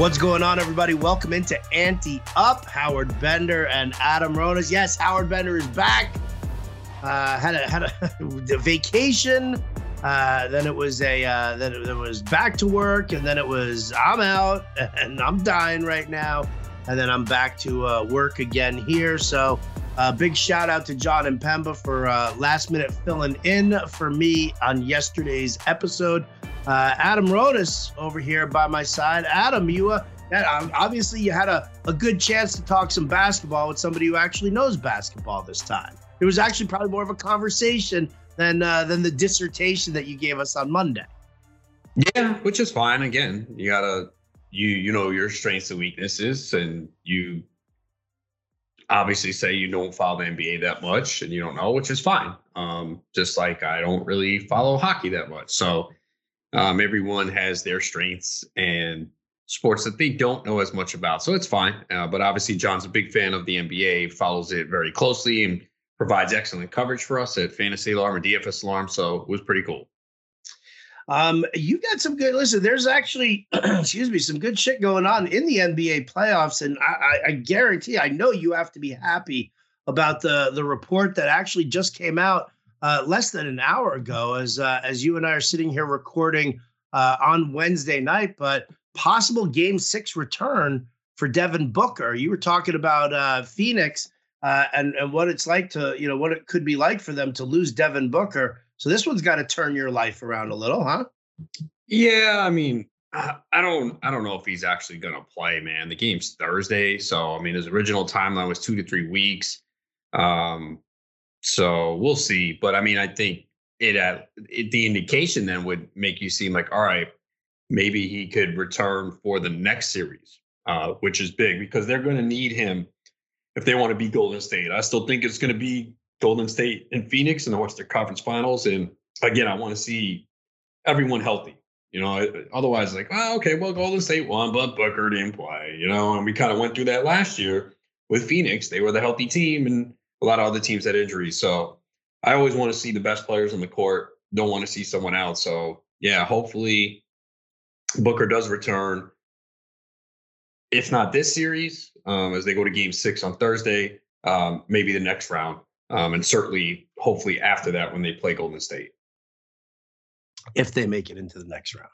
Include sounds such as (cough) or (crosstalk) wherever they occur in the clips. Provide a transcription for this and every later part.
What's going on, everybody? Welcome into Ante Up. Howard Bender and Adam Ronis. Yes, Howard Bender is back. Uh, had a had a, (laughs) a vacation. Uh, then it was a uh, then it, it was back to work, and then it was I'm out (laughs) and I'm dying right now, and then I'm back to uh, work again here. So, uh, big shout out to John Impemba for uh, last minute filling in for me on yesterday's episode. Uh, Adam Ronis over here by my side. Adam, you uh, obviously you had a, a good chance to talk some basketball with somebody who actually knows basketball this time. It was actually probably more of a conversation than uh, than the dissertation that you gave us on Monday. Yeah, which is fine. Again, you gotta you you know your strengths and weaknesses, and you obviously say you don't follow the NBA that much and you don't know, which is fine. Um, just like I don't really follow hockey that much, so um, everyone has their strengths and sports that they don't know as much about. So it's fine. Uh, but obviously, John's a big fan of the NBA, follows it very closely, and provides excellent coverage for us at Fantasy Alarm and DFS Alarm. So it was pretty cool. Um, you got some good. Listen, there's actually, (clears throat) excuse me, some good shit going on in the NBA playoffs, and I, I, I guarantee, I know you have to be happy about the the report that actually just came out uh, less than an hour ago, as uh, as you and I are sitting here recording uh, on Wednesday night. But possible Game Six return for Devin Booker. You were talking about uh, Phoenix uh, and and what it's like to you know what it could be like for them to lose Devin Booker. So this one's got to turn your life around a little, huh? Yeah, I mean, I don't I don't know if he's actually going to play, man. The game's Thursday, so I mean his original timeline was 2 to 3 weeks. Um so we'll see. But I mean, I think it, uh, it the indication then would make you seem like, all right, maybe he could return for the next series, uh, which is big because they're going to need him if they want to be Golden State. I still think it's going to be Golden State and Phoenix in the Western Conference Finals. And again, I want to see everyone healthy. You know, otherwise, like, oh, okay, well, Golden State won, but Booker didn't play. You know, and we kind of went through that last year with Phoenix. They were the healthy team, and a lot of other teams had injuries. So I always want to see the best players on the court. Don't want to see someone out. So yeah, hopefully Booker does return. If not this series, um, as they go to Game Six on Thursday, um, maybe the next round, um, and certainly, hopefully after that when they play Golden State. If they make it into the next round.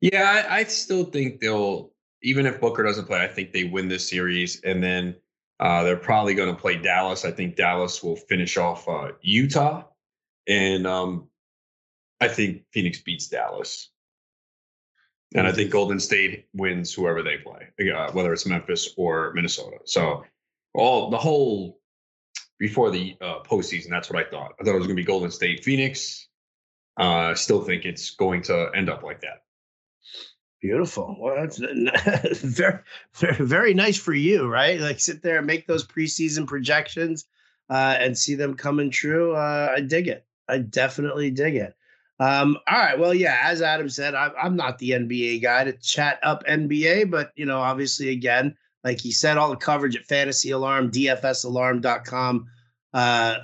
Yeah, I, I still think they'll. Even if Booker doesn't play, I think they win this series, and then uh, they're probably going to play Dallas. I think Dallas will finish off uh, Utah, and um, I think Phoenix beats Dallas. And I think Golden State wins whoever they play, uh, whether it's Memphis or Minnesota. So, all the whole before the uh, postseason, that's what I thought. I thought it was going to be Golden State, Phoenix. Uh, I uh, still think it's going to end up like that. Beautiful. Well, that's (laughs) very, very, nice for you, right? Like sit there and make those preseason projections uh, and see them coming true. Uh, I dig it. I definitely dig it. Um, all right. Well, yeah, as Adam said, I'm, I'm not the NBA guy to chat up NBA, but you know, obviously, again, like he said, all the coverage at Fantasy Alarm, DFSAlarm.com. Uh,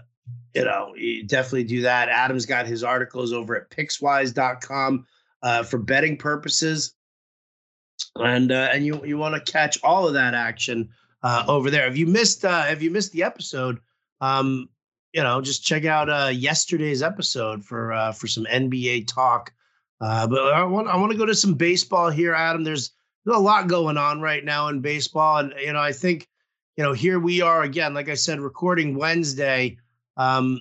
you know, you definitely do that. Adam's got his articles over at Pickswise.com uh, for betting purposes and uh, and you you want to catch all of that action uh, over there. If you missed uh, if you missed the episode, um, you know, just check out uh, yesterday's episode for uh, for some NBA talk. Uh, but I want I want to go to some baseball here, Adam. There's a lot going on right now in baseball, and you know, I think you know here we are again, like I said, recording Wednesday. Um,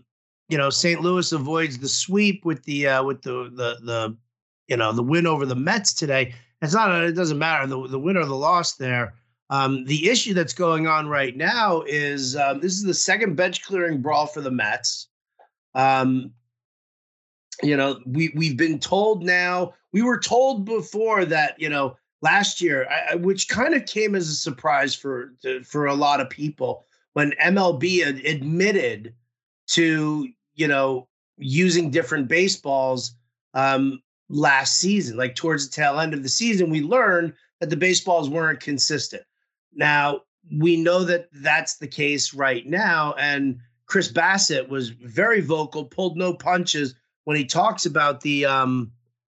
you know, St. Louis avoids the sweep with the uh, with the the the you know the win over the Mets today it's not it doesn't matter the the win or the loss there. Um, the issue that's going on right now is um, this is the second bench clearing brawl for the Mets. Um, you know, we we've been told now. We were told before that you know last year, I, which kind of came as a surprise for to, for a lot of people when MLB admitted to you know using different baseballs um, last season. Like towards the tail end of the season, we learned that the baseballs weren't consistent. Now, we know that that's the case right now. And Chris Bassitt was very vocal, pulled no punches when he talks about the, um,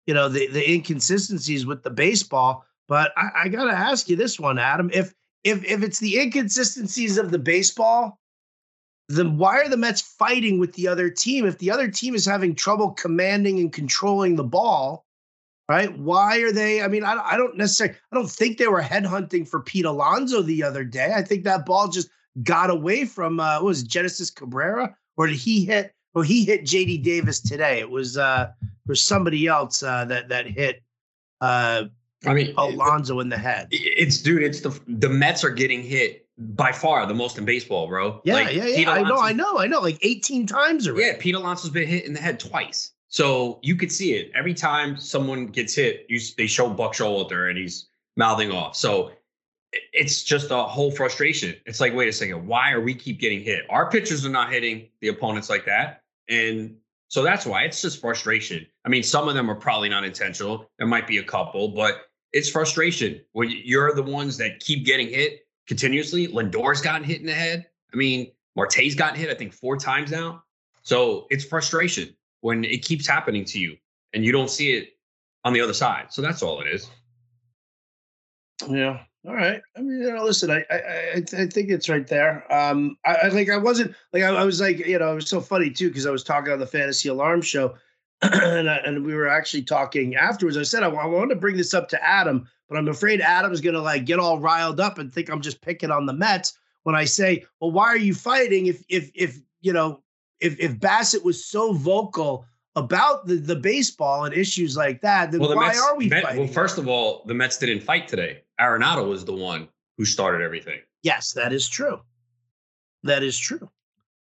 you know, the, the inconsistencies with the baseball. But I, I got to ask you this one, Adam. If if if it's the inconsistencies of the baseball, then why are the Mets fighting with the other team? If the other team is having trouble commanding and controlling the ball, right? Why are they? I mean, I, I don't necessarily, I don't think they were headhunting for Pete Alonso the other day. I think that ball just got away from uh, was it, Genesis Cabrera, or did he hit? Well, he hit JD Davis today. It was uh, was somebody else uh, that that hit. Uh, I mean, Alonso in the head. It's dude. It's the the Mets are getting hit by far the most in baseball, bro. Yeah, like, yeah, yeah. I know, I know, I know. Like 18 times already. Yeah, Pete Alonso's been hit in the head twice. So you could see it every time someone gets hit. You they show Buck Showalter and he's mouthing off. So it's just a whole frustration. It's like, wait a second, why are we keep getting hit? Our pitchers are not hitting the opponents like that, and so that's why it's just frustration. I mean, some of them are probably not intentional. There might be a couple, but it's frustration when you're the ones that keep getting hit continuously. Lindor's gotten hit in the head. I mean, Marte's gotten hit, I think, four times now. So it's frustration when it keeps happening to you and you don't see it on the other side. So that's all it is. Yeah. All right. I mean, you know, listen, I I I, think it's right there. Um, I, I like I wasn't like I, I, was like you know it was so funny too because I was talking on the Fantasy Alarm show, (clears throat) and I, and we were actually talking afterwards. I said I, I wanted to bring this up to Adam, but I'm afraid Adam's gonna like get all riled up and think I'm just picking on the Mets when I say, well, why are you fighting if if if you know if if Bassitt was so vocal about the, the baseball and issues like that, then well, why Mets, are we Met, fighting? Well, first of all, the Mets didn't fight today. Arenado was the one who started everything. Yes, that is true. That is true.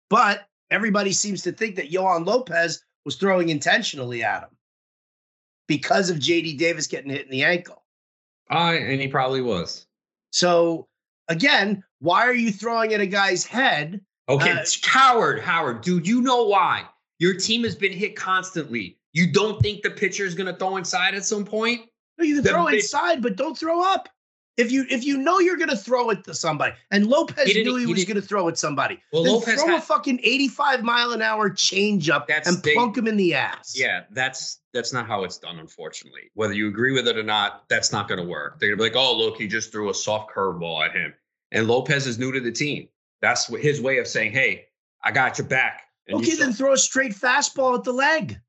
But everybody seems to think that Yoan Lopez was throwing intentionally at him because of JD Davis getting hit in the ankle. Uh, and he probably was. So again, why are you throwing at a guy's head? Okay, uh, Howard, Howard, dude, you know why? Your team has been hit constantly. You don't think the pitcher is going to throw inside at some point? No, you can throw inside, but don't throw up. If you if you know you're gonna throw it to somebody, and Lopez he knew he, he was gonna throw at somebody, well, then Lopez throw had, a fucking 85 mile an hour change up and they, plunk him in the ass. Yeah, that's that's not how it's done, unfortunately. Whether you agree with it or not, that's not gonna work. They're gonna be like, oh look, he just threw a soft curveball at him. And Lopez is new to the team. That's his way of saying, hey, I got your back. And okay, you then throw a straight fastball at the leg.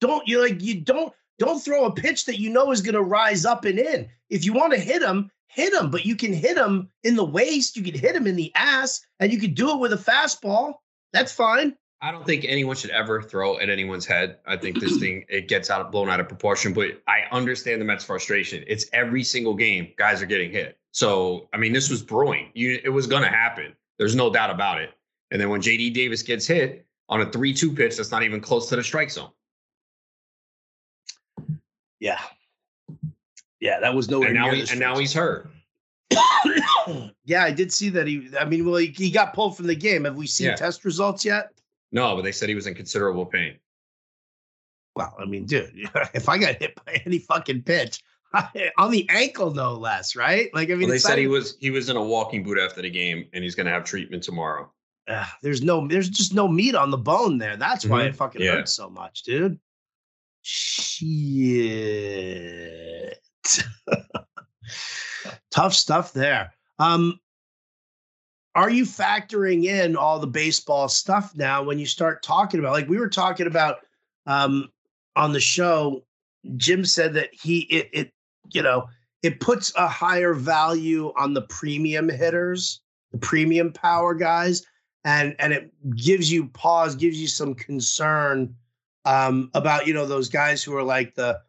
Don't you like you don't don't throw a pitch that you know is going to rise up and in. If you want to hit him, hit him, but you can hit him in the waist, you can hit him in the ass, and you can do it with a fastball. That's fine. I don't think anyone should ever throw at anyone's head. I think this thing it gets out of blown out of proportion, but I understand the Mets' frustration. It's every single game guys are getting hit. So I mean, this was brewing. You, it was going to happen. There's no doubt about it. And then when JD Davis gets hit on a three-two pitch that's not even close to the strike zone, yeah. Yeah, that was no. and now, he, and now he's hurt. (coughs) yeah, I did see that. He, I mean, well, he, he got pulled from the game. Have we seen yeah. test results yet? No, but they said he was in considerable pain. Well, I mean, dude, (laughs) if I got hit by (laughs) any fucking pitch (laughs) on the ankle, no less, right? Like, I mean, well, they said he was he was in a walking boot after the game, and he's going to have treatment tomorrow. Uh, there's no, there's just no meat on the bone there. That's why mm-hmm. it fucking yeah. hurts so much, dude. Shit. (laughs) Tough stuff there. Um, are you factoring in all the baseball stuff now when you start talking about like we were talking about um, on the show jim said that he it, it you know it puts a higher value on the premium hitters the premium power guys and and it gives you pause gives you some concern um, about you know those guys who are like the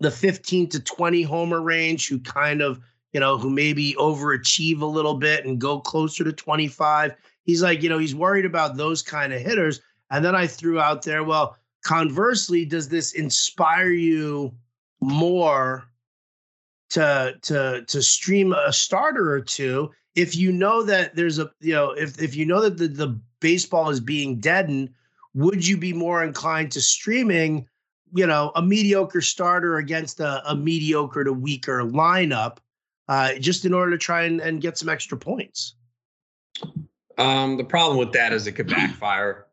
the 15 to 20 homer range who kind of you know who maybe overachieve a little bit and go closer to 25 he's like you know he's worried about those kind of hitters. And then i threw out there well conversely does this inspire you more to to to stream a starter or two if you know that there's a you know if if you know that the, the baseball is being deadened would you be more inclined to streaming, you know, a mediocre starter against a, a mediocre to weaker lineup, uh, just in order to try and, and get some extra points? Um, the problem with that is it could backfire.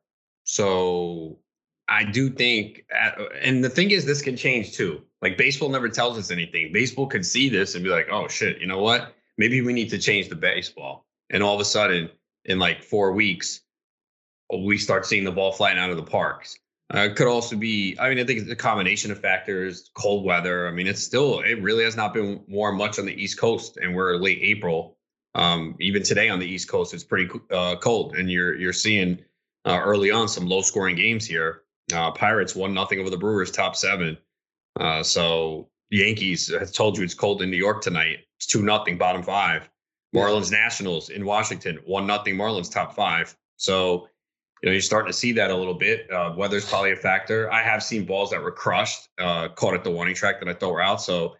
So I do think, and the thing is, this can change too. Like baseball never tells us anything. Baseball could see this and be like, oh shit, you know what? Maybe we need to change the baseball. And all of a sudden, in like four weeks, we start seeing the ball flying out of the parks. Uh, it could also be, I mean, I think it's a combination of factors, cold weather. I mean, it's still, it really has not been warm much on the East Coast, and we're late April. Um, even today on the East Coast, it's pretty uh, cold, and you're you're seeing uh, early on some low scoring games here. Uh, Pirates one nothing over the Brewers, top seven. Uh, so Yankees has told you it's cold in New York tonight. It's two nothing, bottom five. Marlins Nationals in Washington, one nothing. Marlins top five. So you know, you're starting to see that a little bit. Uh, weather's probably a factor. I have seen balls that were crushed, uh, caught at the warning track that I thought were out. So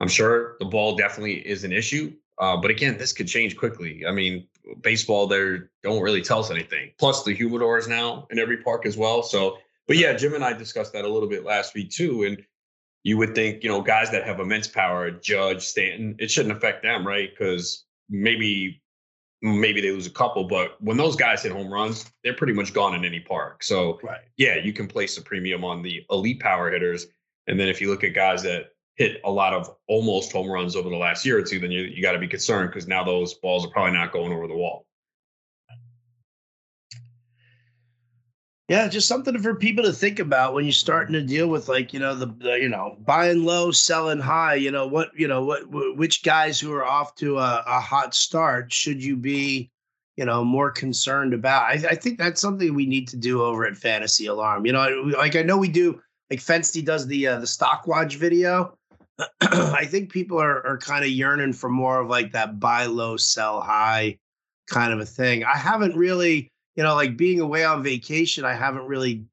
I'm sure the ball definitely is an issue. Uh, but again, this could change quickly. I mean, baseball, there don't really tell us anything. Plus, the humidors now in every park as well. So, but yeah, Jim and I discussed that a little bit last week too. And you would think, you know, guys that have immense power, Judge, Stanton, it shouldn't affect them, right? Because maybe maybe they lose a couple, but when those guys hit home runs, they're pretty much gone in any park. So right. yeah, you can place a premium on the elite power hitters. And then if you look at guys that hit a lot of almost home runs over the last year or two, then you, you got to be concerned because now those balls are probably not going over the wall. Yeah, just something for people to think about when you're starting to deal with like you know the, the, you know buying low, selling high. You know what you know what which guys who are off to a, a hot start should you be you know more concerned about? I, I, think that's something we need to do over at Fantasy Alarm. You know, like I know we do like Fensty does the uh, the stock watch video. (clears throat) I think people are are kind of yearning for more of like that buy low, sell high kind of a thing. I haven't really you know, like being away on vacation, I haven't really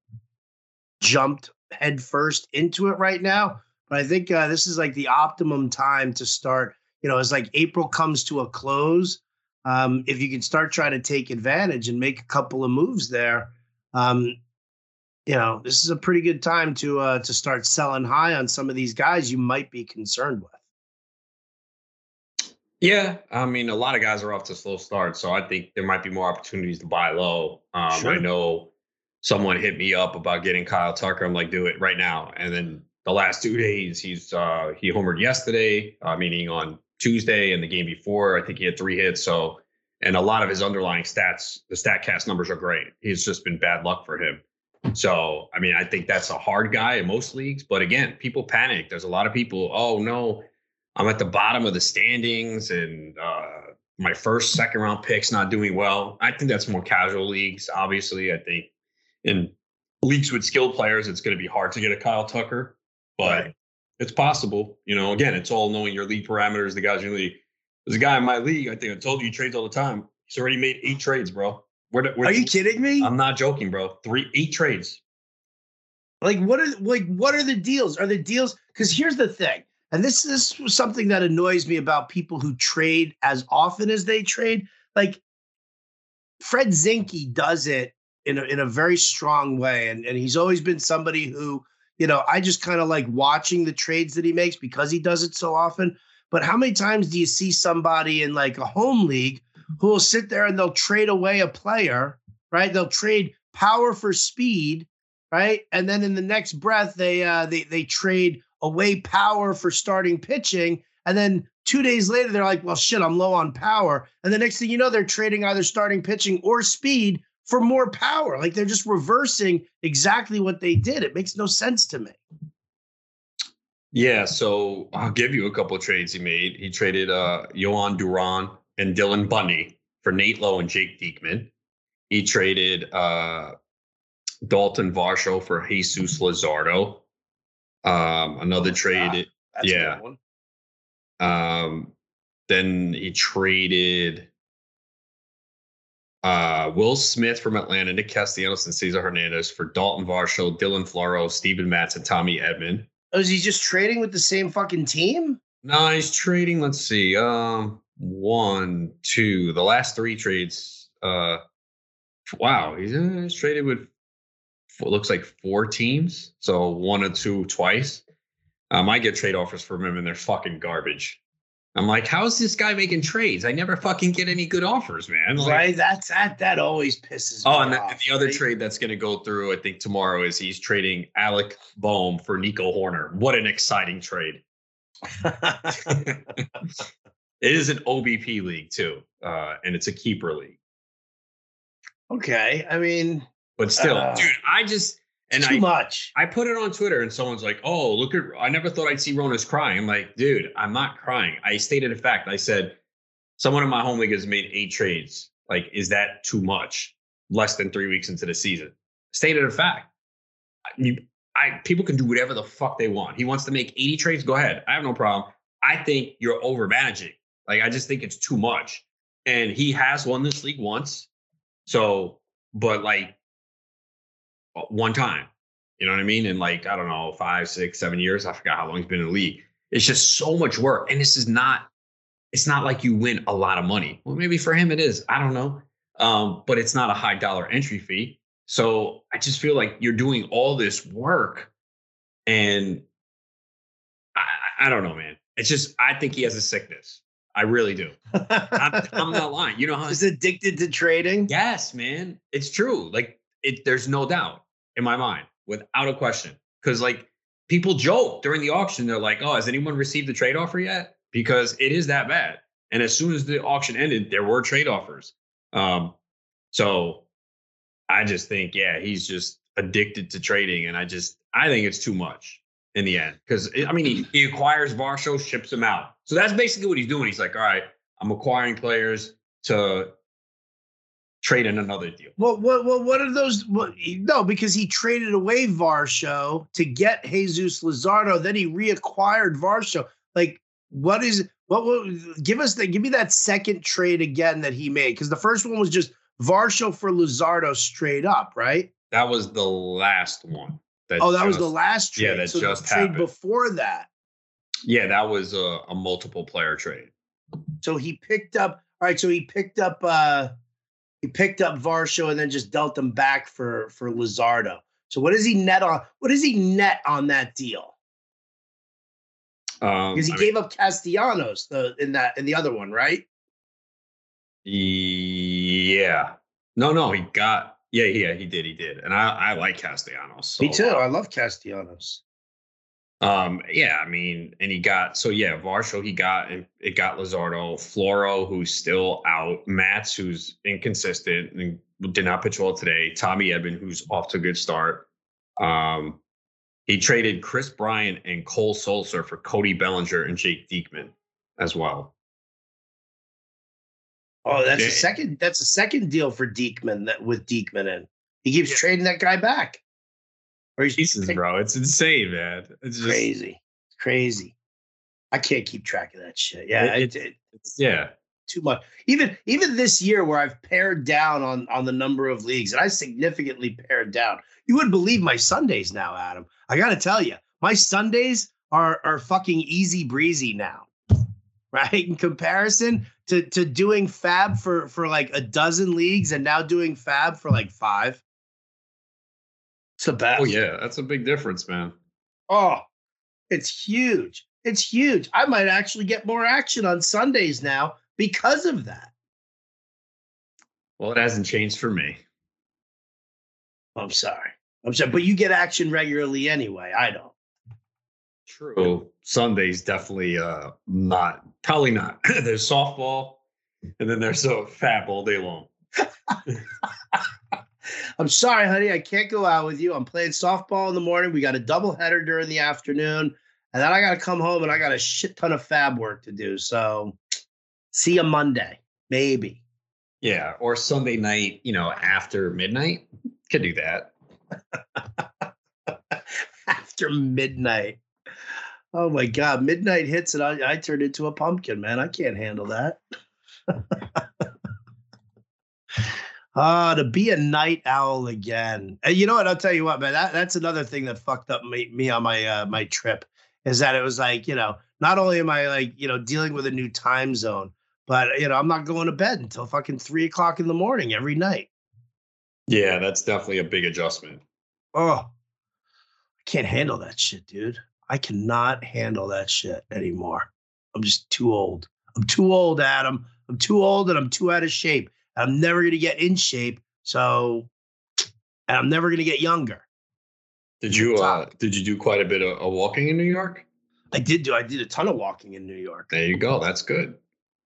jumped headfirst into it right now. But I think uh, this is like the optimum time to start. You know, as like April comes to a close, um, if you can start trying to take advantage and make a couple of moves there, um, you know, this is a pretty good time to uh, to start selling high on some of these guys you might be concerned with. Yeah, I mean, a lot of guys are off to slow starts, so I think there might be more opportunities to buy low. Um, sure. I know someone hit me up about getting Kyle Tucker. I'm like, do it right now. And then the last two days, he's uh, he homered yesterday, uh, meaning on Tuesday, and the game before, I think he had three hits. So, and a lot of his underlying stats, the Statcast numbers are great. He's just been bad luck for him. So, I mean, I think that's a hard guy in most leagues. But again, people panic. There's a lot of people. Oh no I'm at the bottom of the standings and uh, my first, second round pick's not doing well. I think that's more casual leagues. Obviously, I think in leagues with skilled players, it's going to be hard to get a Kyle Tucker, but right. it's possible. You know, again, it's all knowing your league parameters. The guys in your league. There's a guy in my league. I think I told you he trades all the time. He's already made eight trades, bro. Where, where, are you kidding me? I'm not joking, bro. Three, eight trades. Like what are like what are the deals? Are the deals? Because here's the thing and this, this was something that annoys me about people who trade as often as they trade. Like Fred Zinkie does it in a, in a very strong way. And, and he's always been somebody who, you know, I just kind of like watching the trades that he makes because he does it so often. But how many times do you see somebody in like a home league who will sit there and they'll trade away a player, right? They'll trade power for speed, right? And then in the next breath, they uh, they they trade away power for starting pitching. And then two days later, they're like, well, shit, I'm low on power. And the next thing you know, they're trading either starting pitching or speed for more power. Like they're just reversing exactly what they did. It makes no sense to me. Yeah, so I'll give you a couple of trades he made. He traded uh Jhoan Duran and Dylan Bundy for Nate Lowe and Jake Diekman. He traded uh Dalton Varsho for Jesus Luzardo. Um, another trade, yeah. Um, then he traded uh, Will Smith from Atlanta, Nick Castellanos, and Cesar Hernandez for Dalton Varsho, Dylan Floro, Steven Matz, and Tommy Edman. Oh, is he just trading with the same fucking team? No, he's trading. Let's see. Um, one, two. The last three trades. Uh, wow, he's, uh, he's traded with looks like four teams, so one or two twice. Um, I get trade offers from him, and they're fucking garbage. I'm like, how is this guy making trades? I never fucking get any good offers, man. Like, right? That's that that always pisses Oh, me and the, off. the other right? trade that's going to go through, I think tomorrow, is he's trading Alec Bohm for Nico Hoerner. What an exciting trade! (laughs) it is an OBP league too, uh, and it's a keeper league. okay. I mean, But still, Uh, dude, I just and too I much. I put it on Twitter, and someone's like, "Oh, look at I never thought I'd see Ronis crying." I'm like, dude, I'm not crying. I stated a fact. I said someone in my home league has made eight trades. Like, is that too much? Less than three weeks into the season. Stated a fact. I- You, I people can do whatever the fuck they want. He wants to make 80 trades. Go ahead. I have no problem. I think you're over managing. Like, I just think it's too much. And he has won this league once. So, but like one time. You know what I mean? In like, I don't know, five, six, seven years. I forgot how long he's been in the league. It's just so much work. And this is not, it's not like you win a lot of money. Well, maybe for him it is. I don't know. Um, but it's not a high dollar entry fee. So I just feel like you're doing all this work and I, I don't know, man. It's just, I think he has a sickness. I really do. I'm, I'm not lying. You know how (laughs) Is addicted to trading. Yes, man. It's true. Like it there's no doubt in my mind, without a question. Cause like people joke during the auction, they're like, Oh, has anyone received the trade offer yet? Because it is that bad. And as soon as the auction ended, there were trade offers. Um, so I just think, yeah, he's just addicted to trading. And I just I think it's too much in the end. Cause I mean he, he acquires Varsho, ships him out. So that's basically what he's doing. He's like, all right, I'm acquiring players to trade in another deal. Well, what what what are those? What, no, because he traded away Varsho to get Jesus Luzardo. Then he reacquired Varsho. Like, what is what? what give us the give me that second trade again that he made because the first one was just Varsho for Luzardo straight up, right? That was the last one. Oh, that was the last trade. yeah, that so just the trade happened. before that. Yeah, that was a, a multiple player trade. So he picked up. All right, so he picked up. uh He picked up Varsho and then just dealt him back for for Luzardo. So what does he net on? What does he net on that deal? Um, Because he I mean, gave up Castellanos the in that in the other one, right? yeah. No, no, he got. Yeah, yeah, he did. He did. And I, I like Castellanos. So, Me too. I love Castellanos. Um, yeah, I mean, and he got so yeah, Varsho he got and it got Luzardo, Floro, who's still out, Matz, who's inconsistent and did not pitch well today, Tommy Edman, who's off to a good start. Um, he traded Kris Bryant and Cole Sulser for Cody Bellinger and Jake Diekman as well. Oh, that's Yeah. a second. That's a second deal for Diekman that with Diekman in. He keeps Yeah. trading that guy back. Pieces, bro. It's insane, man. It's just crazy, crazy. I can't keep track of that shit. Yeah, It- it, it, it's, yeah. too much. Even even this year, where I've pared down on on the number of leagues, and I significantly pared down. You wouldn't believe my Sundays now, Adam. I got to tell you, my Sundays are are fucking easy breezy now, (laughs) right? In comparison to to doing FAAB for for like a dozen leagues, and now doing FAAB for like five. It's the best. Oh yeah, that's a big difference, man. Oh, it's huge. It's huge. I might actually get more action on Sundays now because of that. Well, it hasn't changed for me. I'm sorry. I'm sorry, but you get action regularly anyway. I don't. True. Sunday's definitely uh not probably not. (clears throat) there's softball and then there's a FAAB all day long. (laughs) I'm sorry, honey. I can't go out with you. I'm playing softball in the morning. We got a double header during the afternoon, and then I got to come home and I got a shit ton of FAAB work to do. So, see you Monday, maybe. Yeah, or Sunday night, you know, after midnight. Could do that. (laughs) After midnight. Oh my God, midnight hits and I, I turned into a pumpkin, man. I can't handle that. (laughs) Ah, to be a night owl again. And you know what? I'll tell you what, man. That, that's another thing that fucked up me, me on my uh, my trip is that it was like, you know, not only am I like, you know, dealing with a new time zone, but you know, I'm not going to bed until fucking three o'clock in the morning every night. Yeah, that's definitely a big adjustment. Oh, I can't handle that shit, dude. I cannot handle that shit anymore. I'm just too old. I'm too old, Adam. I'm too old and I'm too out of shape. I'm never going to get in shape. So, and I'm never going to get younger. Did you uh, did you do quite a bit of, of walking in New York? I did do. I did a ton of walking in New York. There you go. That's good.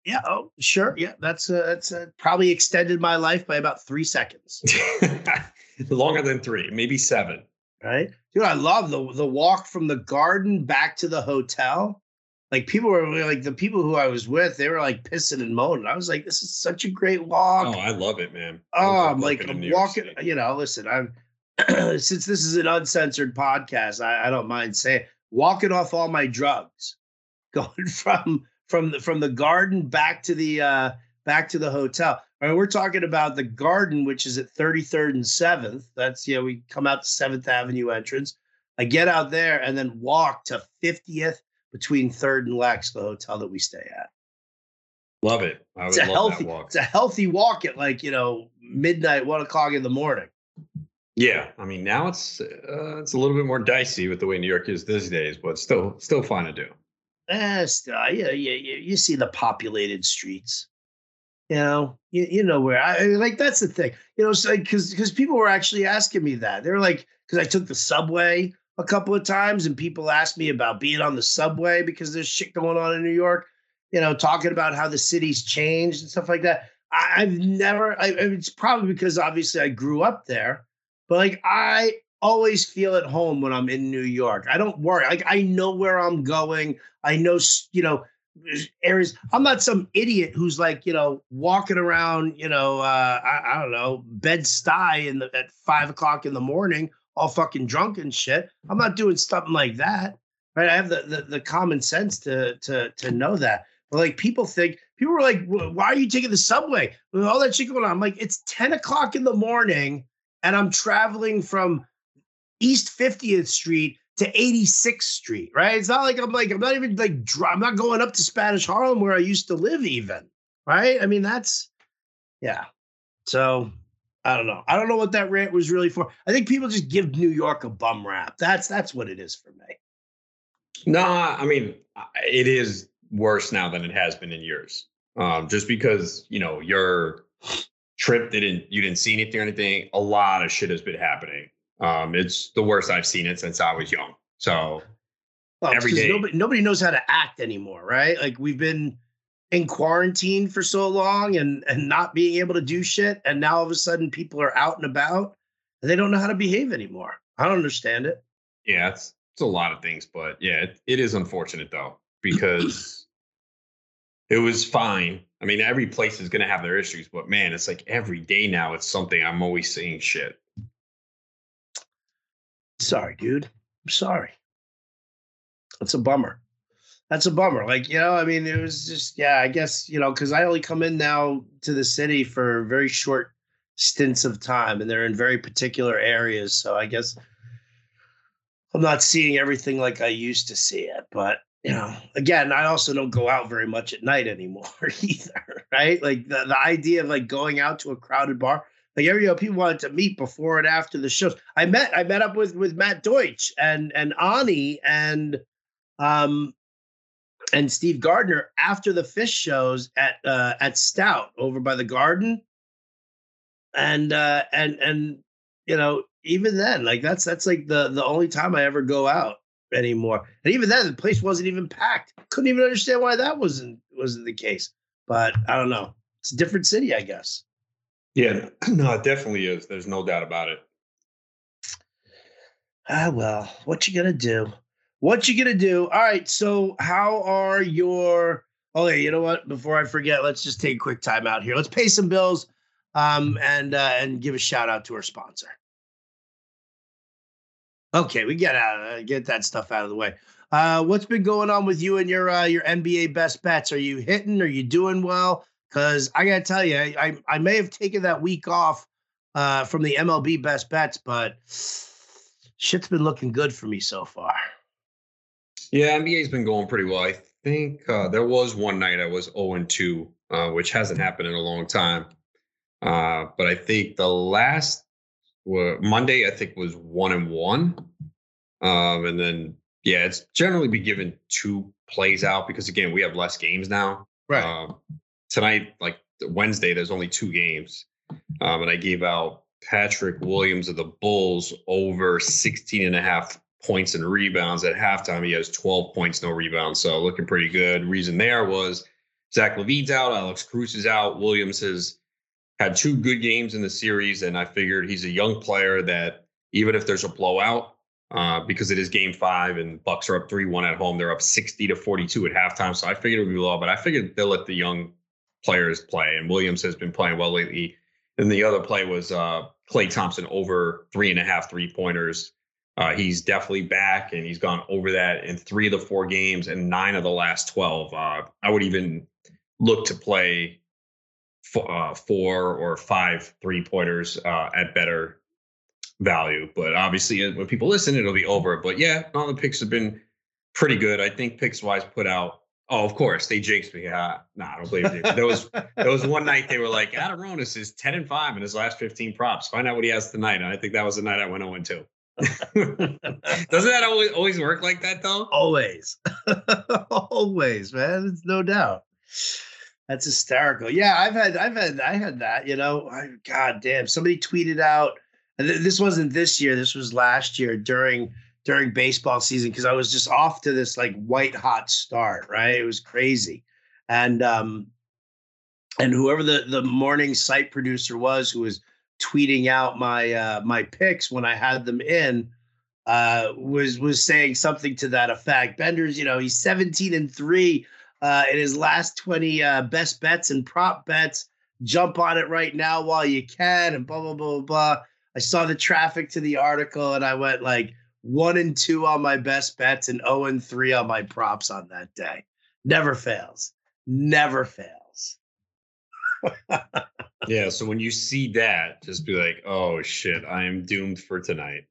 Yeah. Oh, sure. Yeah. That's uh, that's uh, probably extended my life by about three seconds. (laughs) Longer than three, maybe seven. Right, dude. I love the the walk from the garden back to the hotel. Like people were like the people who I was with, they were like pissing and moaning. I was like, this is such a great walk. Oh, I love it, man. Oh, I'm like I'm walking. You know, listen, I'm (clears throat) since this is an uncensored podcast, I, I don't mind saying walking off all my drugs, (laughs) going from from the from the garden back to the uh back to the hotel. All right, we're talking about the garden, which is at 33rd and 7th. That's you know, we come out to 7th Avenue entrance. I get out there and then walk to 50th between 3rd and Lex, the hotel that we stay at. Love it. I it's a healthy, It's a healthy walk at like, you know, midnight, one o'clock in the morning. Yeah, I mean now it's uh, it's a little bit more dicey with the way New York is these days, but still still fun to do. Eh, still, yeah, yeah, yeah. You see the populated streets. You know, you, you know where I like. That's the thing. You know, so because because people were actually asking me that. They're like, because I took the subway a couple of times, and people ask me about being on the subway because there's shit going on in New York. You know, talking about how the city's changed and stuff like that. I, have never. I, it's probably because obviously I grew up there, but like I always feel at home when I'm in New York. I don't worry. Like I know where I'm going. I know, you know, areas. I'm not some idiot who's like, you know, walking around, you know, uh, I, I don't know, Bed Stuy in the, at five o'clock in the morning, all fucking drunk and shit. I'm not doing something like that. Right. I have the, the, the common sense to, to, to know that. But like people think, people were like, why are you taking the subway? With all that shit going on. I'm like, it's 10 o'clock in the morning and I'm traveling from East 50th Street to 86th Street, right? It's not like I'm like, I'm not even like, I'm not going up to Spanish Harlem where I used to live, even, right? I mean, that's, yeah. So I don't know. I don't know what that rant was really for. I think people just give New York a bum rap. That's that's what it is for me. No, I mean, it is worse now than it has been in years. Um, just because you know your trip didn't you didn't see anything or anything. A lot of shit has been happening. Um, it's the worst I've seen it since I was young. So well, every day, nobody, nobody knows how to act anymore, right? Like we've been in quarantine for so long and and not being able to do shit, and now all of a sudden people are out and about and they don't know how to behave anymore. I don't understand it. Yeah, it's it's a lot of things, but yeah, it, it is unfortunate though because it was fine. I mean, every place is going to have their issues, but man, it's like every day now it's something I'm always seeing shit. Sorry, dude. I'm sorry. it's a bummer. That's a bummer. Like, you know, I mean, it was just, yeah, I guess, you know, because I only come in now to the city for very short stints of time and they're in very particular areas. So I guess I'm not seeing everything like I used to see it. But, you know, again, I also don't go out very much at night anymore (laughs) either. Right. Like the, the idea of like going out to a crowded bar, like every you know, people wanted to meet before and after the shows. I met I met up with with Matt Deutsch and and Ani and um and Steve Gardner after the Phish shows at uh at Stout over by the garden. And uh and and you know, even then, like that's that's like the the only time I ever go out anymore. And even then the place wasn't even packed. Couldn't even understand why that wasn't wasn't the case. But I don't know. It's a different city, I guess. Yeah, (clears throat) no, it definitely is. There's no doubt about it. Ah, well, what you gonna do? What you gonna do? All right. So, how are your? Oh, yeah. You know what? Before I forget, let's just take a quick time out here. Let's pay some bills, um, and uh, and give a shout out to our sponsor. Okay, we get out uh, get that stuff out of the way. Uh, what's been going on with you and your uh, your NBA best bets? Are you hitting? Are you doing well? Because I got to tell you, I, I may have taken that week off uh, from the MLB best bets, but shit's been looking good for me so far. Yeah, NBA's been going pretty well. I think uh, there was one night I was 0 and 2, uh, which hasn't happened in a long time. Uh, but I think the last well, Monday, I think was one and one. Um, and then Yeah, it's generally be given two plays out because again, we have less games now. Right. Um, tonight, like Wednesday, there's only two games. Um, and I gave out Patrick Williams of the Bulls over 16 and a half points and rebounds at halftime. He has 12 points, no rebounds. So looking pretty good. Reason there was Zach LaVine's out, Alex Cruz is out. Williams has had two good games in the series, and I figured he's a young player that even if there's a blowout, uh, because it is game five and Bucks are up 3-1 at home, they're up 60 to 42 at halftime. So I figured it would be low, but I figured they'll let the young players play. And Williams has been playing well lately. And the other play was uh, Klay Thompson over three and a half three pointers. Uh, he's definitely back and he's gone over that in three of the four games and nine of the last 12. Uh, I would even look to play uh, four or five three pointers uh, at better value. But obviously, uh, when people listen, it'll be over. But yeah, all the picks have been pretty good. I think Pickswise put out. Oh, of course, they jinxed me. Uh, nah, I don't believe you. There was there was one night they were like, Adam Ronis is ten and five in his last fifteen props. Find out what he has tonight. And I think that was the night I went 0 and two. (laughs) Doesn't that always always work like that though? Always, (laughs) always, man. It's no doubt. That's hysterical. Yeah, I've had, I've had, I had that. You know, I, God damn. Somebody tweeted out. And th- this wasn't this year. This was last year during during baseball season because I was just off to this like white hot start. Right, it was crazy, and um, and whoever the the morning site producer was who was tweeting out my uh my picks when I had them in uh was was saying something to that effect. Bender's, you know, he's 17 and 3 uh in his last 20 uh best bets and prop bets. Jump on it right now while you can and blah blah blah blah. I saw the traffic to the article and I went like one and two on my best bets and 0 and 3 on my props on that day. Never fails. Never fails. (laughs) yeah. So when you see that, just be like, oh shit, I am doomed for tonight.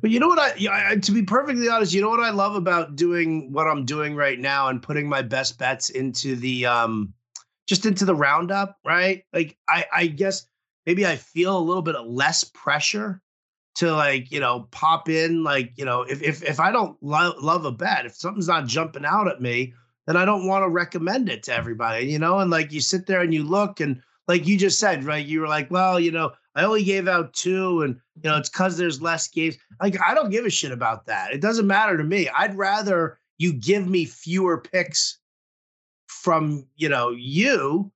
But you know what I, I, to be perfectly honest, you know what I love about doing what I'm doing right now and putting my best bets into the um just into the roundup, right? Like I I guess maybe I feel a little bit less pressure to like, you know, pop in like, you know, if if if I don't lo- love a bet, if something's not jumping out at me, then I don't want to recommend it to everybody, you know? And like you sit there and you look and like you just said, right? You were like, well, you know, I only gave out two, and you know, it's because there's less games. Like, I don't give a shit about that. It doesn't matter to me. I'd rather you give me fewer picks from you know you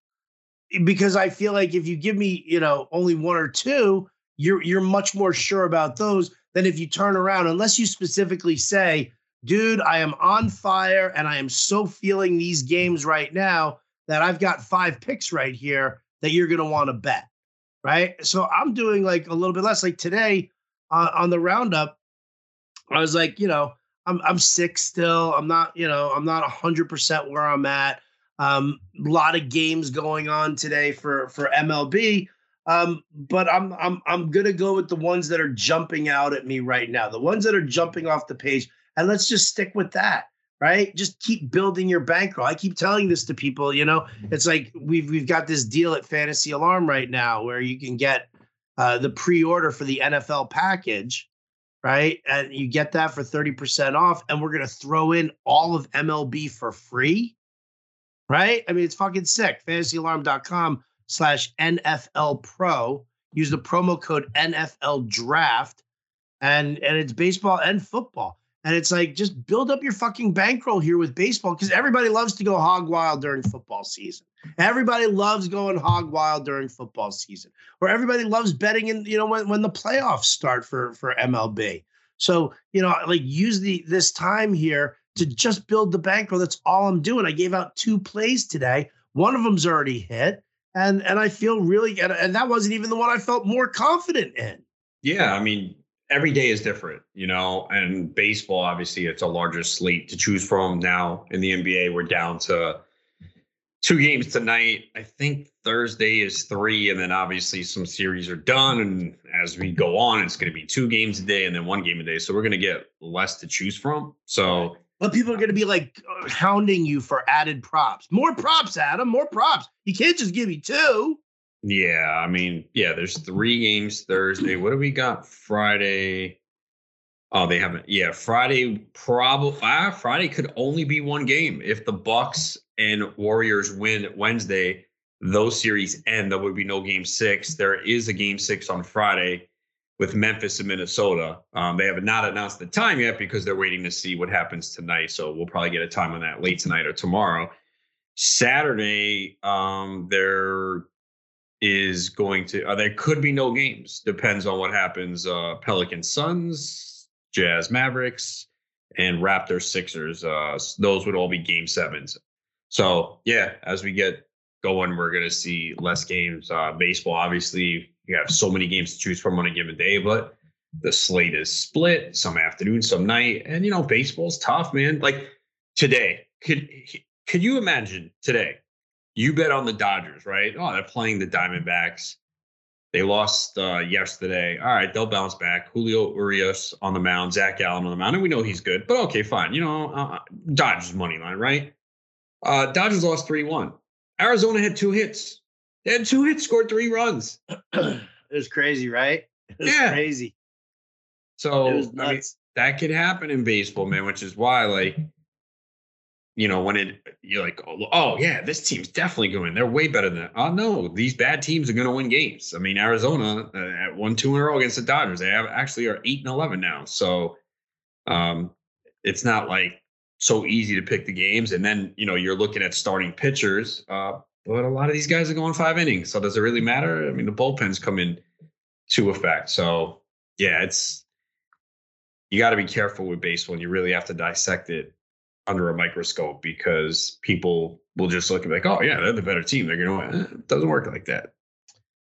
because I feel like if you give me you know only one or two, you're you're much more sure about those than if you turn around unless you specifically say, dude, I am on fire and I am so feeling these games right now that I've got five picks right here that you're going to want to bet. Right. So I'm doing like a little bit less. Like today uh, on the roundup, I was like, you know, I'm I'm sick still. I'm not, you know, I'm not hundred percent where I'm at. Um, a lot of games going on today for for MLB. Um, but I'm I'm I'm gonna go with the ones that are jumping out at me right now, the ones that are jumping off the page, and let's just stick with that right? Just keep building your bankroll. I keep telling this to people, you know, it's like we've we've got this deal at Fantasy Alarm right now where you can get uh, the pre-order for the NFL package, right? And you get that for 30% off, and we're gonna throw in all of MLB for free. Right? I mean, it's fucking sick. Fantasyalarm.com slash NFL Pro. Use the promo code NFL Draft, and and it's baseball and football. And it's like, just build up your fucking bankroll here with baseball because everybody loves to go hog wild during football season. Everybody loves going hog wild during football season, or everybody loves betting in, you know, when, when the playoffs start for, for MLB. So, you know, like use the this time here to just build the bankroll. That's all I'm doing. I gave out two plays today. One of them's already hit. And and I feel really and, and that wasn't even the one I felt more confident in. Yeah, I mean, every day is different, you know, and baseball, obviously, it's a larger slate to choose from now. In the NBA, we're down to two games tonight. I think Thursday is three, and then obviously some series are done. And as we go on, it's going to be two games a day and then one game a day. So we're going to get less to choose from. So, but people are going to be like hounding you for added props. More props, Adam. More props. You can't just give me two. Yeah, I mean, yeah, there's three games Thursday. What do we got Friday? Oh, they haven't. Yeah, Friday probably. Ah, Friday could only be one game. If the Bucks and Warriors win Wednesday, those series end. There would be no game six. There is a game six on Friday with Memphis and Minnesota. Um, they have not announced the time yet because they're waiting to see what happens tonight. So we'll probably get a time on that late tonight or tomorrow. Saturday, um, there is going to uh, there could be no games. Depends on what happens. Uh, Pelican Suns, Jazz Mavericks, and Raptors Sixers. Uh, those would all be game sevens. So yeah, as we get going, we're gonna see less games. Uh, baseball, obviously, you have so many games to choose from on a given day, but the slate is split. Some afternoon, some night, and you know, baseball's tough, man. Like today, could could you imagine today? You bet on the Dodgers, right? Oh, they're playing the Diamondbacks. They lost uh, yesterday. All right, they'll bounce back. Julio Urias on the mound, Zac Gallen on the mound, and we know he's good. But okay, fine. You know, uh, Dodgers money line, right? Uh, Dodgers lost three one. Arizona had two hits. They had two hits, scored three runs. it was crazy, right? It was Yeah. crazy. So I mean, that could happen in baseball, man. Which is why, like, you know, when it you're like, oh, oh, yeah, this team's definitely going. They're way better than. Oh no, these bad teams are going to win games. I mean, Arizona uh, at one two in a row against the Dodgers. They have actually are eight and eleven now. So, um, it's not like so easy to pick the games. And then you know you're looking at starting pitchers. Uh, but a lot of these guys are going five innings. So does it really matter? I mean, the bullpens come in to effect. So yeah, it's you got to be careful with baseball and you really have to dissect it under a microscope because people will just look and be like, oh, yeah, they're the better team. They're going to win. It doesn't work like that.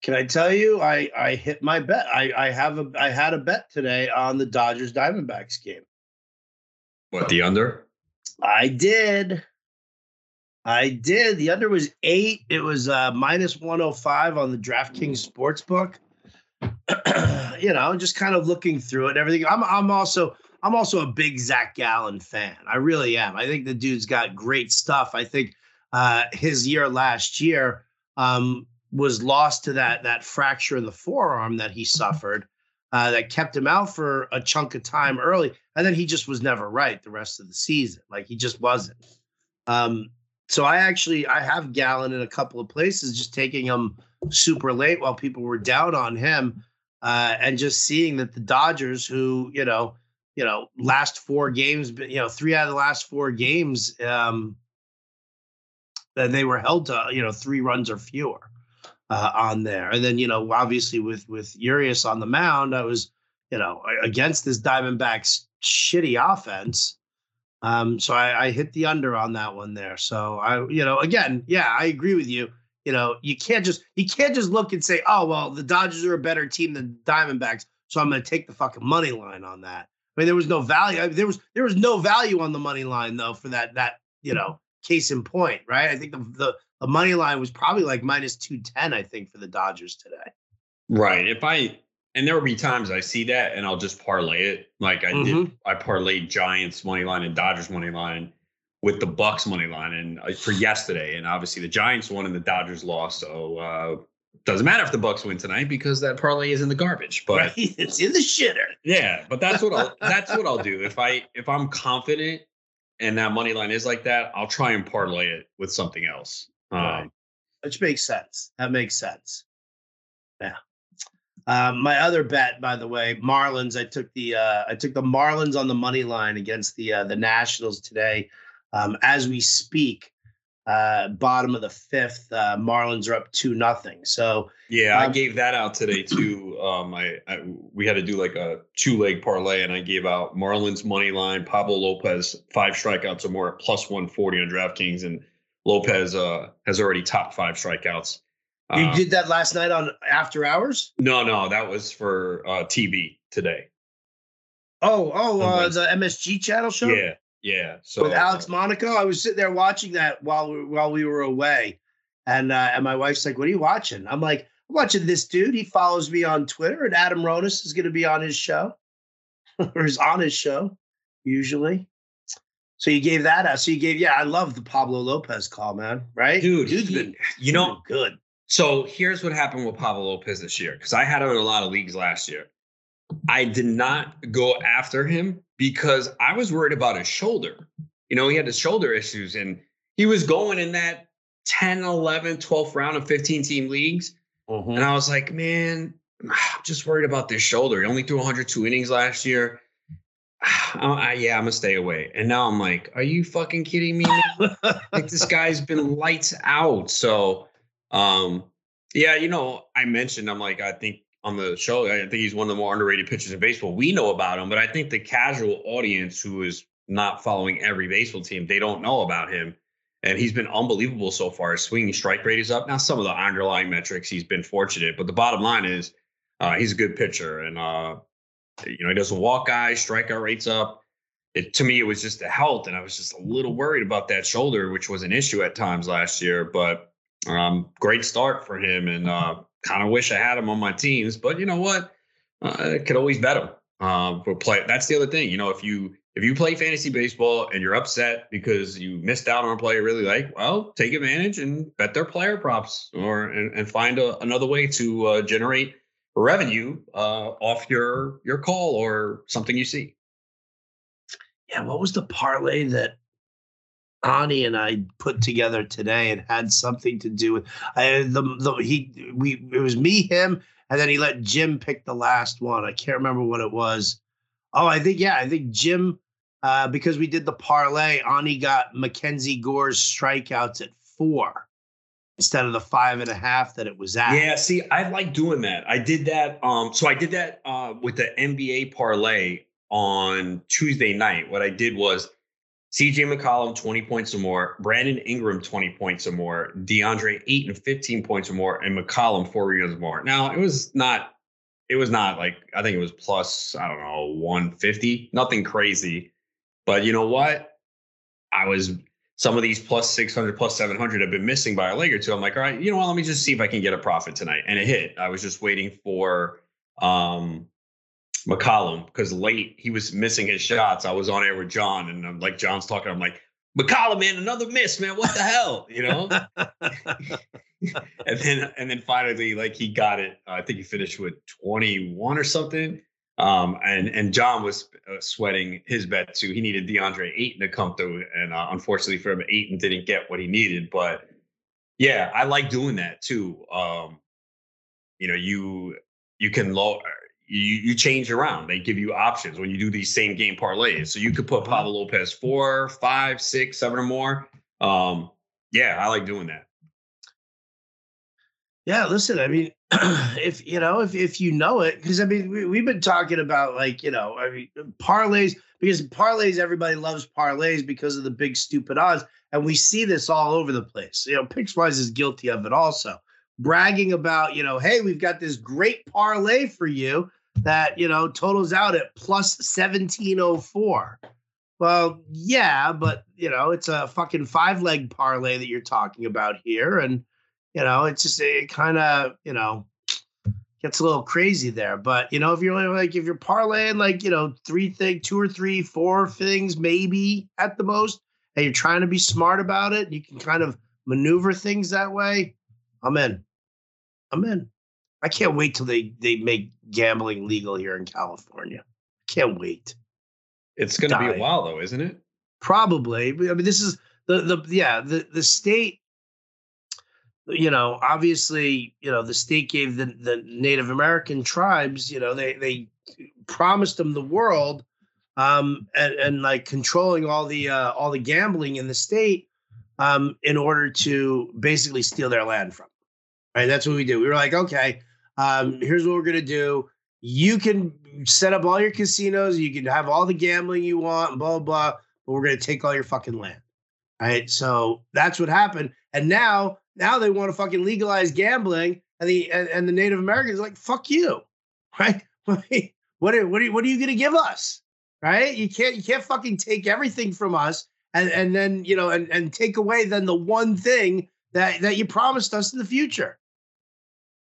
Can I tell you? I I hit my bet. I I have a I had a bet today on the Dodgers Diamondbacks game. What, the under? I did. I did. The under was eight. It was uh minus 105 on the DraftKings sports book. (clears throat) you know, just kind of looking through it and everything. I'm I'm also I'm also a big Zac Gallen fan. I really am. I think the dude's got great stuff. I think uh his year last year um was lost to that that fracture in the forearm that he suffered. Uh, that kept him out for a chunk of time early, and then he just was never right the rest of the season. Like he just wasn't. Um, so I actually I have Gallen in a couple of places, just taking him super late while people were down on him, uh, and just seeing that the Dodgers, who you know, you know, last four games, you know, three out of the last four games, um, they were held to you know three runs or fewer uh, on there, and then you know, obviously with with Urias on the mound, I was you know against this Diamondbacks shitty offense. Um, so I, I hit the under on that one there. So I, you know, again, yeah, I agree with you. You know, you can't just you can't just look and say, oh well, the Dodgers are a better team than Diamondbacks, so I'm going to take the fucking money line on that. I mean, there was no value. I mean, there was there was no value on the money line though for that that you know case in point, right? I think the the, the money line was probably like minus two ten. I think for the Dodgers today. Right. If I, and there will be times I see that and I'll just parlay it. Like I did, Mhm. I parlayed Giants money line and Dodgers money line with the Bucks money line and uh, for yesterday. And obviously the Giants won and the Dodgers lost. So, uh, doesn't matter if the Bucks win tonight because that parlay is in the garbage. But right? (laughs) It's in the shitter. Yeah, but that's what I'll (laughs) that's what I'll do. If I if I'm confident and that money line is like that, I'll try and parlay it with something else. Um, Which makes sense. That makes sense. Yeah. Um, my other bet, by the way, Marlins. I took the uh, I took the Marlins on the money line against the uh, the Nationals today. Um, as we speak, uh, bottom of the fifth, uh, Marlins are up two nothing. So Yeah, I Um, gave that out today (clears throat) too. Um, I, I we had to do like a two leg parlay, and I gave out Marlins money line, Pablo Lopez five strikeouts or more at plus one forty on DraftKings, and Lopez uh, has already topped five strikeouts. you Uh, did that last night on After Hours. no, no, that was for uh, TB today. Oh, oh, uh, the MSG channel show. Yeah, yeah. So with Alex Monaco. I was sitting there watching that while we, while we were away, and uh, and my wife's like, "What are you watching?" I'm like, "I'm watching this dude. He follows me on Twitter, and Adam Ronis is going to be on his show, (laughs) or is on his show usually." So you gave that out. So you gave, yeah, I love the Pablo Lopez call, man. Right, Dude, Dude's he- been, you know, good. So here's what happened with Pablo Lopez this year, because I had him in a lot of leagues last year. I did not go after him because I was worried about his shoulder. You know, he had his shoulder issues and he was going in that 10, 11, 12th round of 15 team leagues. Mm-hmm. And I was like, man, I'm just worried about this shoulder. He only threw 102 innings last year. (sighs) I, yeah, I'm gonna stay away. And now I'm like, are you fucking kidding me? (laughs) like this guy's been lights out. So, um, yeah, you know, I mentioned I'm like, I think on the show, I think he's one of the more underrated pitchers in baseball. We know about him, but I think the casual audience who is not following every baseball team, they don't know about him. And he's been unbelievable so far. His swinging strike rate is up. Now, some of the underlying metrics, he's been fortunate, but the bottom line is uh, he's a good pitcher. And uh, you know, he doesn't walk guys, strikeout rates up. It to me, it was just the health, and I was just a little worried about that shoulder, which was an issue at times last year. But um, great start for him, and uh, kind of wish I had him on my teams. But you know what? Uh, I could always bet him. Uh, play. That's the other thing. You know, if you if you play fantasy baseball and you're upset because you missed out on a player you really like, well, take advantage and bet their player props or and, and find a, another way to uh, generate revenue uh, off your your call or something you see. Yeah, what was the parlay that Ani and I put together today and had something to do with I, the the he we it was me him and then he let Jim pick the last one. I can't remember what it was. Oh, I think yeah, I think Jim uh, because we did the parlay. Ani got Mackenzie Gore's strikeouts at four instead of the five and a half that it was at. Yeah, see, I like doing that. I did that. Um, so I did that uh, with the NBA parlay on Tuesday night. What I did was CJ McCollum 20 points or more, Brandon Ingram 20 points or more, DeAndre Ayton 15 points or more, and McCollum four rebounds more. Now it was not, it was not like I think it was plus, I don't know, 150, nothing crazy. But you know what? I was some of these plus 600, plus 700 have been missing by a leg or two. I'm like, all right, you know what? Let me just see if I can get a profit tonight. And it hit. I was just waiting for um, McCollum because late he was missing his shots. I was on air with John and I'm like, John's talking. I'm like, McCollum, man, another miss, man. What the hell? You know? (laughs) (laughs) and then and then finally, like he got it. Uh, I think he finished with 21 or something. Um, and and John was uh, sweating his bet too. He needed DeAndre Ayton to come through, and uh, unfortunately for him, Ayton didn't get what he needed. But yeah, I like doing that too. Um, you know, you you can lower. You, you change around. They give you options when you do these same game parlays. So you could put mm-hmm. Pablo Lopez four, five, six, seven, or more. Um, yeah, I like doing that. Yeah, listen, I mean, (clears throat) if you know, if if you know it, because I mean, we, we've been talking about like you know, I mean, parlays because parlays, everybody loves parlays because of the big stupid odds, and we see this all over the place. You know, Pickswise is guilty of it also, bragging about you know, hey, we've got this great parlay for you that you know totals out at plus seventeen oh four. Well, yeah, but you know, it's a fucking five leg parlay that you're talking about here, and you know, it's just it kind of you know gets a little crazy there. But you know, if you're like if you're parlaying like you know three thing, two or three, four things maybe at the most, and you're trying to be smart about it, you can kind of maneuver things that way. I'm in. I'm in. I can't wait till they they make gambling legal here in California. Can't wait. It's going to be a while though, isn't it? Probably. I mean, this is the the yeah the the state you know, obviously, you know, the state gave the, the Native American tribes, you know, they they promised them the world, um, and, and like controlling all the uh, all the gambling in the state, um, in order to basically steal their land from. Right, that's what we do. We were like, okay, um, here's what we're gonna do. You can set up all your casinos, you can have all the gambling you want, blah blah, blah but we're gonna take all your fucking land. Right, so that's what happened, and now now they want to fucking legalize gambling, and the and, and the Native Americans like, "Fuck you," right? (laughs) what are, what are, what are you going to give us? Right? You can't you can't fucking take everything from us, and and then you know and and take away then the one thing that that you promised us in the future.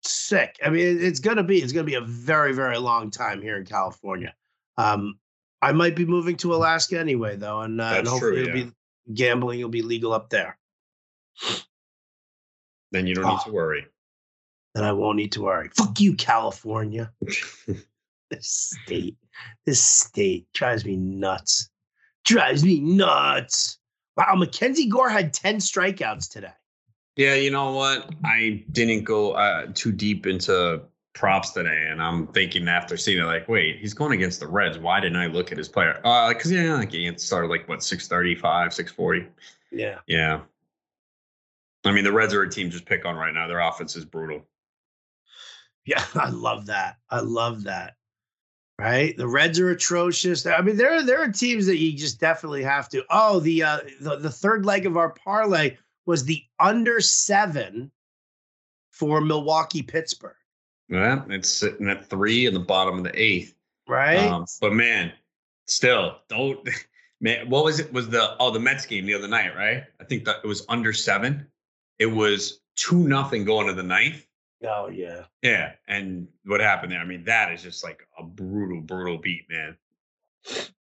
Sick. I mean, it's gonna be it's gonna be a very very long time here in California. Um, I might be moving to Alaska anyway, though, and, uh, and hopefully true, yeah. it'll be gambling will be legal up there. Then you don't oh, need to worry. Then I won't need to worry. Fuck you, California. (laughs) this state, this state drives me nuts. Drives me nuts. Wow, Mackenzie Gore had 10 strikeouts today. Yeah, you know what? I didn't go uh, too deep into props today, and I'm thinking after seeing it, like, wait, he's going against the Reds. Why didn't I look at his player? Uh, because yeah, like he started like what 635, 640. Yeah. Yeah. I mean, the Reds are a team just pick on right now. Their offense is brutal. Yeah, (laughs) I love that. I love that. Right? The Reds are atrocious. I mean, there are there are teams that you just definitely have to. Oh, the uh the, the third leg of our parlay was the under seven for Milwaukee Pittsburgh. Yeah, it's sitting at three in the bottom of the eighth. Right. Um, but man, still don't (laughs) man. What was it? Was the oh the Mets game the other night? Right. I think that it was under seven. It was two nothing going to the ninth. Oh yeah. Yeah, and what happened there? I mean, that is just like a brutal, brutal beat, man.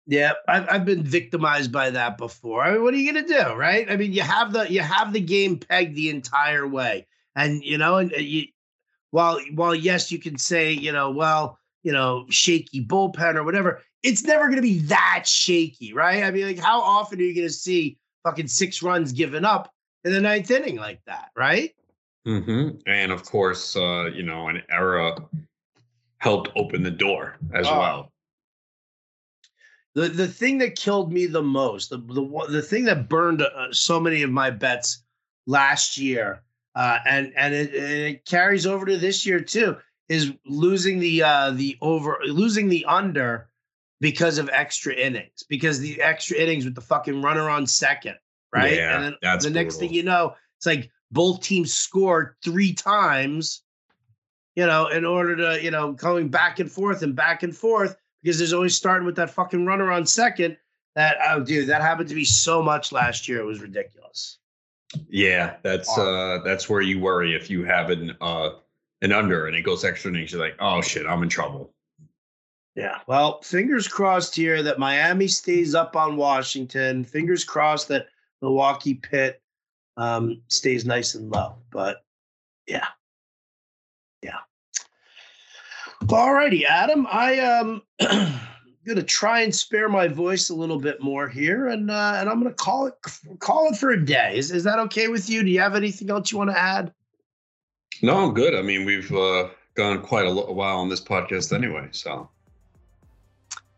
Yeah, I've, I've been victimized by that before. I mean, what are you gonna do, right? I mean, you have the you have the game pegged the entire way, and you know, and you while while yes, you can say, you know, well, you know, shaky bullpen or whatever, it's never gonna be that shaky, right? I mean, like, how often are you gonna see fucking six runs given up in the ninth inning like that, right? Mm-hmm. And of course, uh, you know, an era helped open the door as oh. well the the thing that killed me the most, the the the thing that burned uh, so many of my bets last year, uh, and and it, it, carries over to this year too, is losing the uh, the over losing the under because of extra innings, because the extra innings with the fucking runner on second, right? Yeah, and then that's the brutal. next thing you know, it's like both teams scored three times, you know, in order to you know going back and forth and back and forth because there's always starting with that fucking runner on second. That oh, dude, that happened to me so much last year. It was ridiculous. Yeah, that's uh that's where you worry if you have an uh an under and it goes extra innings. You're like, oh shit, I'm in trouble. Yeah. Well, fingers crossed here that Miami stays up on Washington. Fingers crossed that Milwaukee Pitt um, stays nice and low. But yeah, yeah. All righty, Adam. I um (clears throat) gonna try and spare my voice a little bit more here, and uh, and I'm gonna call it call it for a day. Is is that okay with you? Do you have anything else you want to add? No, I'm good. I mean, we've uh, gone quite a, a while on this podcast anyway, so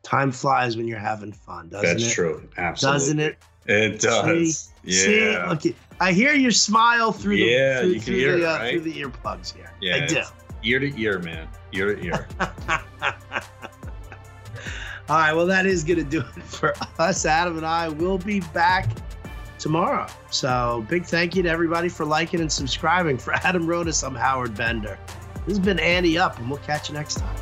time flies when you're having fun, doesn't That's it? That's true. Absolutely. Doesn't it? It does. See, yeah. See, I hear your smile through the yeah, through, you can through hear the, it, uh, through the earplugs here. Yeah, I do. Ear to ear, man. Ear to ear. (laughs) All right, well, that is going to do it for us. Adam and I will be back tomorrow. So, big thank you to everybody for liking and subscribing. For Adam Ronis, I'm Howard Bender. This has been Andy Up, and we'll catch you next time.